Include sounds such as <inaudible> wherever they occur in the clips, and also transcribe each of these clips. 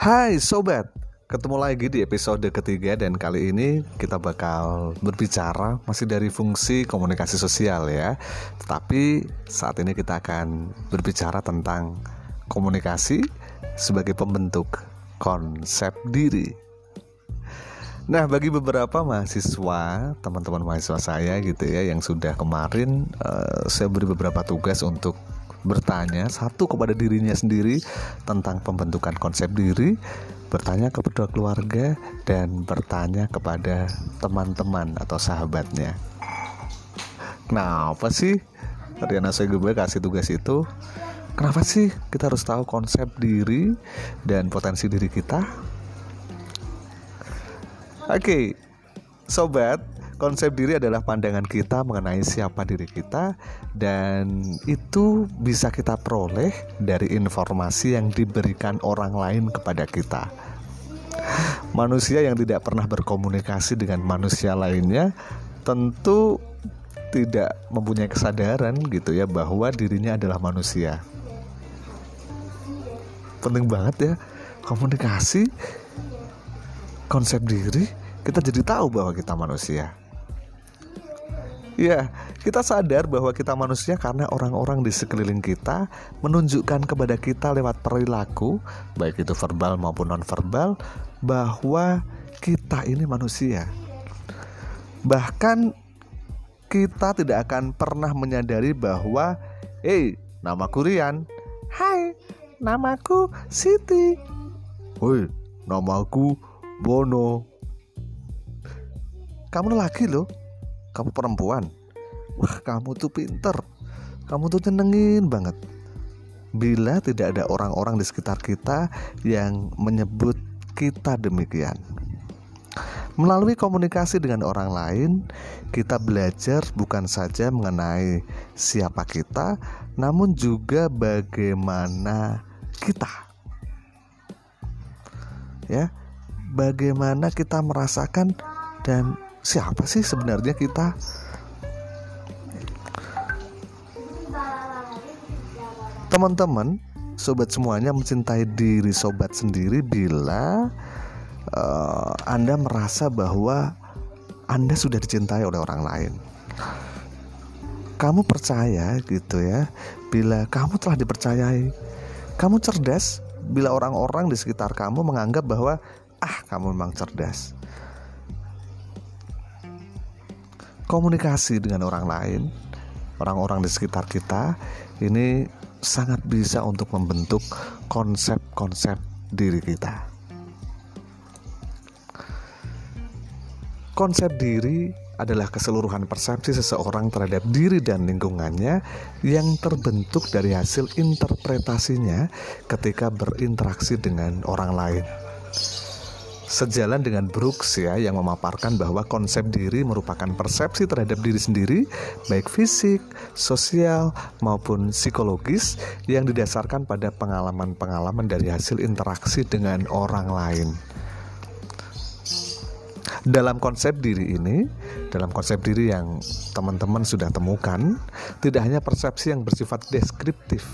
Hai sobat, ketemu lagi di episode ketiga dan kali ini kita bakal berbicara masih dari fungsi komunikasi sosial ya. Tetapi saat ini kita akan berbicara tentang komunikasi sebagai pembentuk konsep diri. Nah, bagi beberapa mahasiswa, teman-teman mahasiswa saya gitu ya yang sudah kemarin uh, saya beri beberapa tugas untuk bertanya satu kepada dirinya sendiri tentang pembentukan konsep diri, bertanya kepada keluarga dan bertanya kepada teman-teman atau sahabatnya. Kenapa sih Riana gue kasih tugas itu? Kenapa sih kita harus tahu konsep diri dan potensi diri kita? Oke, sobat, Konsep diri adalah pandangan kita mengenai siapa diri kita dan itu bisa kita peroleh dari informasi yang diberikan orang lain kepada kita. Manusia yang tidak pernah berkomunikasi dengan manusia lainnya tentu tidak mempunyai kesadaran gitu ya bahwa dirinya adalah manusia. Penting banget ya komunikasi konsep diri kita jadi tahu bahwa kita manusia. Ya, kita sadar bahwa kita manusia karena orang-orang di sekeliling kita menunjukkan kepada kita lewat perilaku, baik itu verbal maupun non-verbal, bahwa kita ini manusia. Bahkan kita tidak akan pernah menyadari bahwa, "Hei, namaku Rian." "Hai, namaku Siti." "Woi, namaku Bono." Kamu laki loh kamu perempuan? Wah kamu tuh pinter. Kamu tuh nyenengin banget. Bila tidak ada orang-orang di sekitar kita yang menyebut kita demikian. Melalui komunikasi dengan orang lain, kita belajar bukan saja mengenai siapa kita, namun juga bagaimana kita. Ya, bagaimana kita merasakan dan siapa sih sebenarnya kita? Teman-teman, sobat semuanya mencintai diri sobat sendiri bila uh, Anda merasa bahwa Anda sudah dicintai oleh orang lain. Kamu percaya gitu ya, bila kamu telah dipercayai. Kamu cerdas bila orang-orang di sekitar kamu menganggap bahwa ah kamu memang cerdas komunikasi dengan orang lain, orang-orang di sekitar kita, ini sangat bisa untuk membentuk konsep-konsep diri kita. Konsep diri adalah keseluruhan persepsi seseorang terhadap diri dan lingkungannya yang terbentuk dari hasil interpretasinya ketika berinteraksi dengan orang lain. Sejalan dengan Brooks ya yang memaparkan bahwa konsep diri merupakan persepsi terhadap diri sendiri baik fisik, sosial maupun psikologis yang didasarkan pada pengalaman-pengalaman dari hasil interaksi dengan orang lain. Dalam konsep diri ini, dalam konsep diri yang teman-teman sudah temukan, tidak hanya persepsi yang bersifat deskriptif,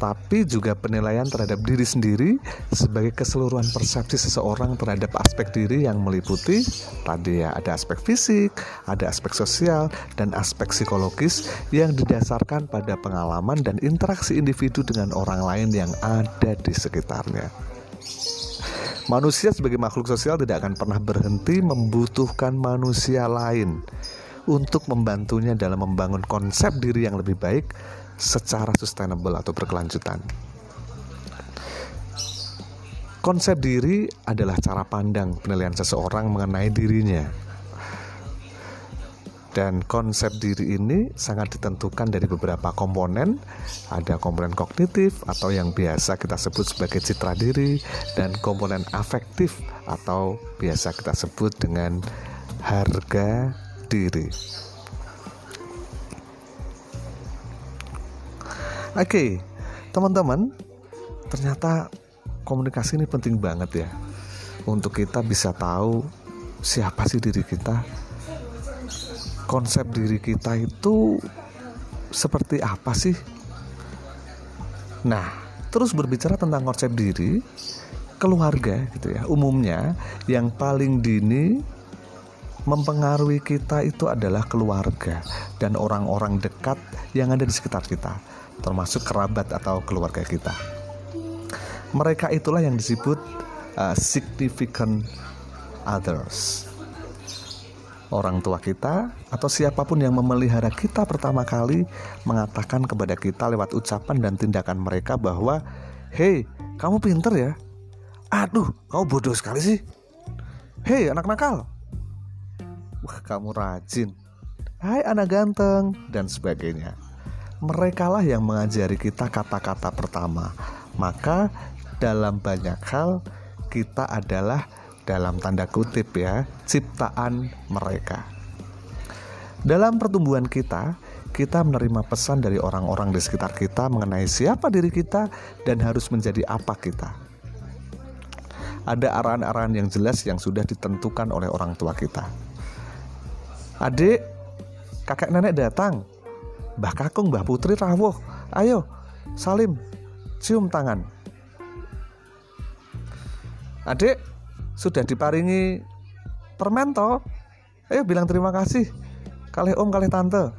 tapi juga penilaian terhadap diri sendiri sebagai keseluruhan persepsi seseorang terhadap aspek diri yang meliputi tadi ya ada aspek fisik, ada aspek sosial dan aspek psikologis yang didasarkan pada pengalaman dan interaksi individu dengan orang lain yang ada di sekitarnya. Manusia sebagai makhluk sosial tidak akan pernah berhenti membutuhkan manusia lain untuk membantunya dalam membangun konsep diri yang lebih baik secara sustainable atau berkelanjutan. Konsep diri adalah cara pandang penilaian seseorang mengenai dirinya. Dan konsep diri ini sangat ditentukan dari beberapa komponen. Ada komponen kognitif atau yang biasa kita sebut sebagai citra diri dan komponen afektif atau biasa kita sebut dengan harga diri. Oke, teman-teman, ternyata komunikasi ini penting banget ya untuk kita bisa tahu siapa sih diri kita. Konsep diri kita itu seperti apa sih? Nah, terus berbicara tentang konsep diri, keluarga gitu ya. Umumnya yang paling dini mempengaruhi kita itu adalah keluarga dan orang-orang dekat yang ada di sekitar kita, termasuk kerabat atau keluarga kita. Mereka itulah yang disebut uh, significant others. Orang tua kita atau siapa pun yang memelihara kita pertama kali mengatakan kepada kita lewat ucapan dan tindakan mereka bahwa, "Hei, kamu pinter ya? Aduh, kamu bodoh sekali sih. Hei, anak nakal, wah kamu rajin, hai anak ganteng, dan sebagainya. Mereka lah yang mengajari kita kata-kata pertama. Maka dalam banyak hal kita adalah dalam tanda kutip ya, ciptaan mereka. Dalam pertumbuhan kita, kita menerima pesan dari orang-orang di sekitar kita mengenai siapa diri kita dan harus menjadi apa kita. Ada arahan-arahan yang jelas yang sudah ditentukan oleh orang tua kita. Adik, kakek nenek datang. Mbah Kakung, Mbah Putri rawuh. Ayo, salim, cium tangan. Adik, sudah diparingi permen toh? Ayo bilang terima kasih. Kali om, kali tante.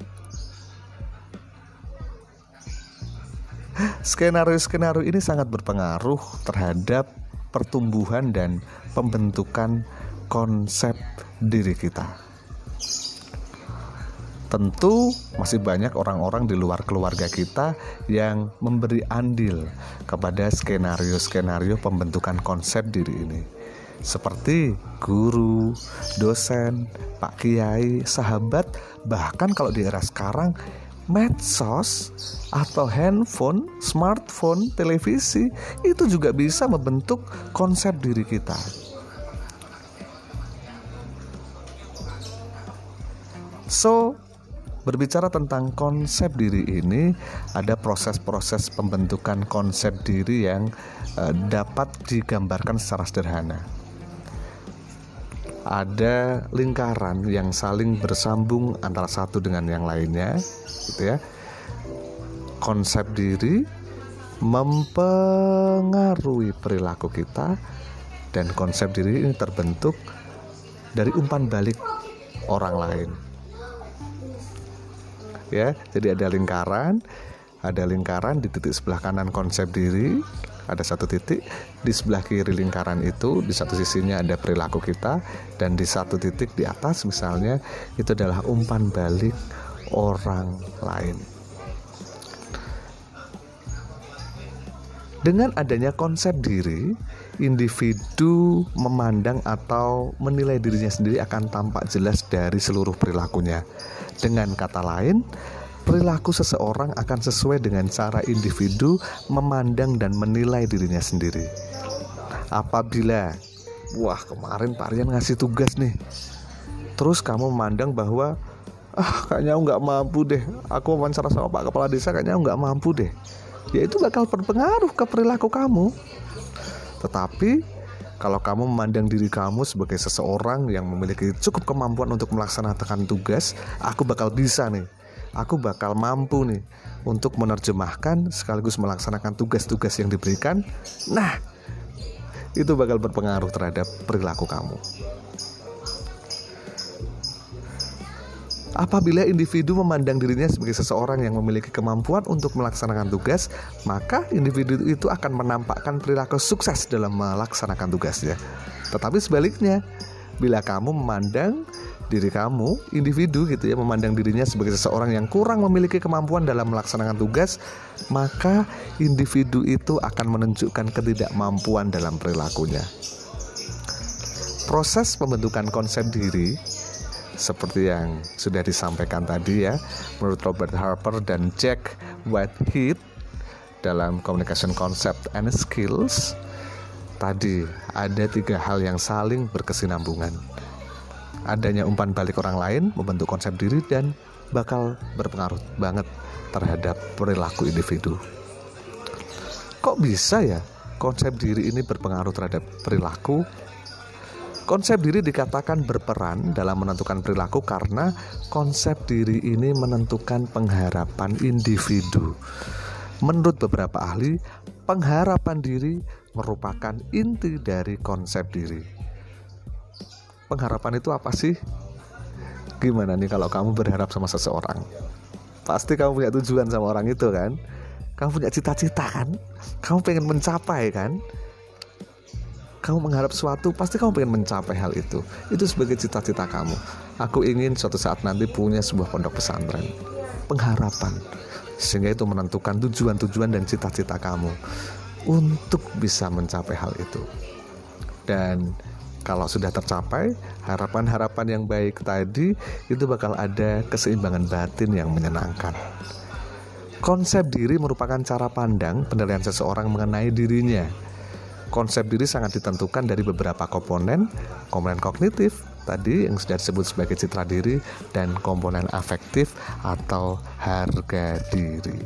Skenario-skenario ini sangat berpengaruh terhadap pertumbuhan dan pembentukan konsep diri kita. Tentu masih banyak orang-orang di luar keluarga kita yang memberi andil kepada skenario-skenario pembentukan konsep diri ini. Seperti guru, dosen, pak kiai, sahabat, bahkan kalau di era sekarang medsos atau handphone, smartphone, televisi itu juga bisa membentuk konsep diri kita. So, Berbicara tentang konsep diri ini, ada proses-proses pembentukan konsep diri yang uh, dapat digambarkan secara sederhana. Ada lingkaran yang saling bersambung antara satu dengan yang lainnya, gitu ya. Konsep diri mempengaruhi perilaku kita dan konsep diri ini terbentuk dari umpan balik orang lain ya. Jadi ada lingkaran ada lingkaran di titik sebelah kanan konsep diri ada satu titik. Di sebelah kiri lingkaran itu di satu sisinya ada perilaku kita dan di satu titik di atas misalnya itu adalah umpan balik orang lain dengan adanya konsep diri individu memandang atau menilai dirinya sendiri akan tampak jelas dari seluruh perilakunya. Dengan kata lain, perilaku seseorang akan sesuai dengan cara individu memandang dan menilai dirinya sendiri. Apabila, wah kemarin Pak Rian ngasih tugas nih, terus kamu memandang bahwa ah kayaknya aku nggak mampu deh, aku wawancara sama Pak Kepala Desa kayaknya aku nggak mampu deh, ya itu bakal berpengaruh ke perilaku kamu. Tetapi kalau kamu memandang diri kamu sebagai seseorang yang memiliki cukup kemampuan untuk melaksanakan tugas, aku bakal bisa nih. Aku bakal mampu nih untuk menerjemahkan sekaligus melaksanakan tugas-tugas yang diberikan. Nah, itu bakal berpengaruh terhadap perilaku kamu. Apabila individu memandang dirinya sebagai seseorang yang memiliki kemampuan untuk melaksanakan tugas, maka individu itu akan menampakkan perilaku sukses dalam melaksanakan tugasnya. Tetapi sebaliknya, bila kamu memandang diri kamu, individu gitu ya, memandang dirinya sebagai seseorang yang kurang memiliki kemampuan dalam melaksanakan tugas, maka individu itu akan menunjukkan ketidakmampuan dalam perilakunya. Proses pembentukan konsep diri seperti yang sudah disampaikan tadi ya menurut Robert Harper dan Jack Whitehead dalam Communication Concept and Skills tadi ada tiga hal yang saling berkesinambungan. Adanya umpan balik orang lain membentuk konsep diri dan bakal berpengaruh banget terhadap perilaku individu. Kok bisa ya konsep diri ini berpengaruh terhadap perilaku Konsep diri dikatakan berperan dalam menentukan perilaku karena konsep diri ini menentukan pengharapan individu. Menurut beberapa ahli, pengharapan diri merupakan inti dari konsep diri. Pengharapan itu apa sih? Gimana nih kalau kamu berharap sama seseorang? Pasti kamu punya tujuan sama orang itu kan? Kamu punya cita-cita kan? Kamu pengen mencapai kan? Kamu mengharap suatu, pasti kamu pengen mencapai hal itu. Itu sebagai cita-cita kamu. Aku ingin suatu saat nanti punya sebuah pondok pesantren. Pengharapan. Sehingga itu menentukan tujuan-tujuan dan cita-cita kamu untuk bisa mencapai hal itu. Dan kalau sudah tercapai, harapan-harapan yang baik tadi itu bakal ada keseimbangan batin yang menyenangkan. Konsep diri merupakan cara pandang penilaian seseorang mengenai dirinya. Konsep diri sangat ditentukan dari beberapa komponen, komponen kognitif tadi yang sudah disebut sebagai citra diri dan komponen afektif atau harga diri.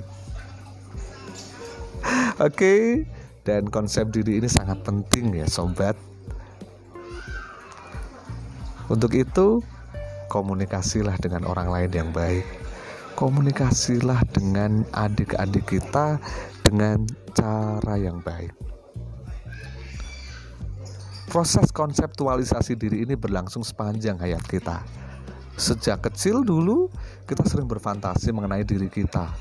<laughs> Oke, dan konsep diri ini sangat penting ya sobat. Untuk itu, komunikasilah dengan orang lain yang baik. Komunikasilah dengan adik-adik kita dengan cara yang baik. Proses konseptualisasi diri ini berlangsung sepanjang hayat kita. Sejak kecil dulu kita sering berfantasi mengenai diri kita.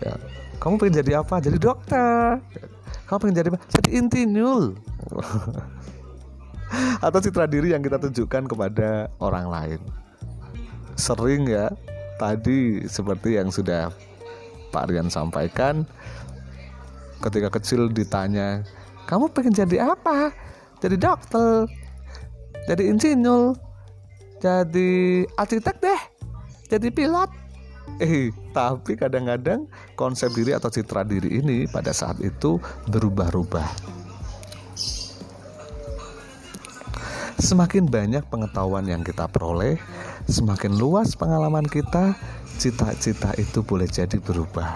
Ya, kamu pengen jadi apa? Jadi dokter. Kamu pengen jadi apa? Jadi intinyul. <laughs> atau citra diri yang kita tunjukkan kepada orang lain. Sering ya, tadi seperti yang sudah Pak Rian sampaikan, ketika kecil ditanya, kamu pengen jadi apa? Jadi dokter, jadi insinyur, jadi arsitek deh, jadi pilot. Eh, tapi kadang-kadang konsep diri atau citra diri ini pada saat itu berubah-ubah Semakin banyak pengetahuan yang kita peroleh, semakin luas pengalaman kita, cita-cita itu boleh jadi berubah.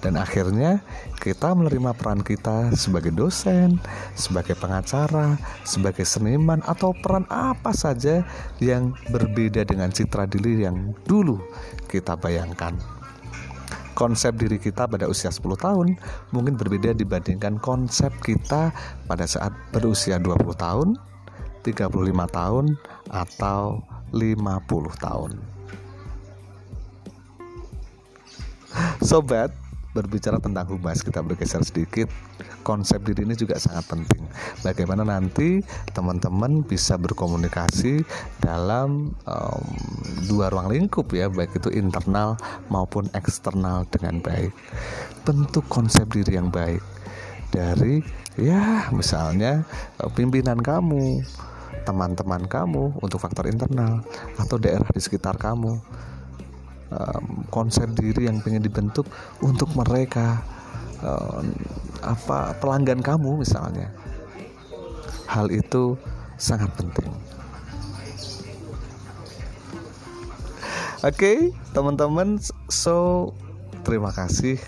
Dan akhirnya kita menerima peran kita sebagai dosen, sebagai pengacara, sebagai seniman atau peran apa saja yang berbeda dengan citra diri yang dulu kita bayangkan konsep diri kita pada usia 10 tahun mungkin berbeda dibandingkan konsep kita pada saat berusia 20 tahun 35 tahun atau 50 tahun. Sobat, berbicara tentang humas kita bergeser sedikit. Konsep diri ini juga sangat penting. Bagaimana nanti teman-teman bisa berkomunikasi dalam um, dua ruang lingkup ya baik itu internal maupun eksternal dengan baik. Bentuk konsep diri yang baik. Dari ya misalnya pimpinan kamu teman-teman kamu untuk faktor internal atau daerah di sekitar kamu um, konsep diri yang pengen dibentuk untuk mereka um, apa pelanggan kamu misalnya. Hal itu sangat penting. Oke okay, teman-teman so terima kasih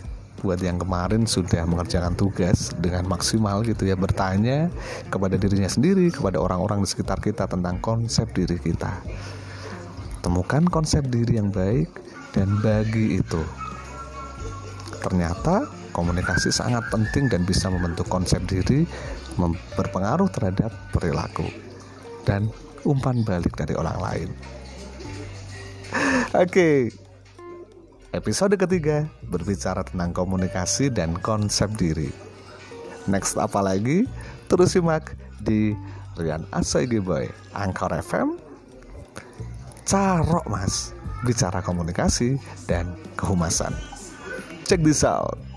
buat yang kemarin sudah mengerjakan tugas dengan maksimal gitu ya bertanya kepada dirinya sendiri kepada orang-orang di sekitar kita tentang konsep diri kita. Temukan konsep diri yang baik dan bagi itu ternyata komunikasi sangat penting dan bisa membentuk konsep diri berpengaruh terhadap perilaku dan umpan balik dari orang lain <laughs> oke okay, Episode ketiga berbicara tentang komunikasi dan konsep diri. Next apa lagi? Terus simak di Rian Asoy Boy Angkor FM. Carok mas, bicara komunikasi dan kehumasan. Check this out.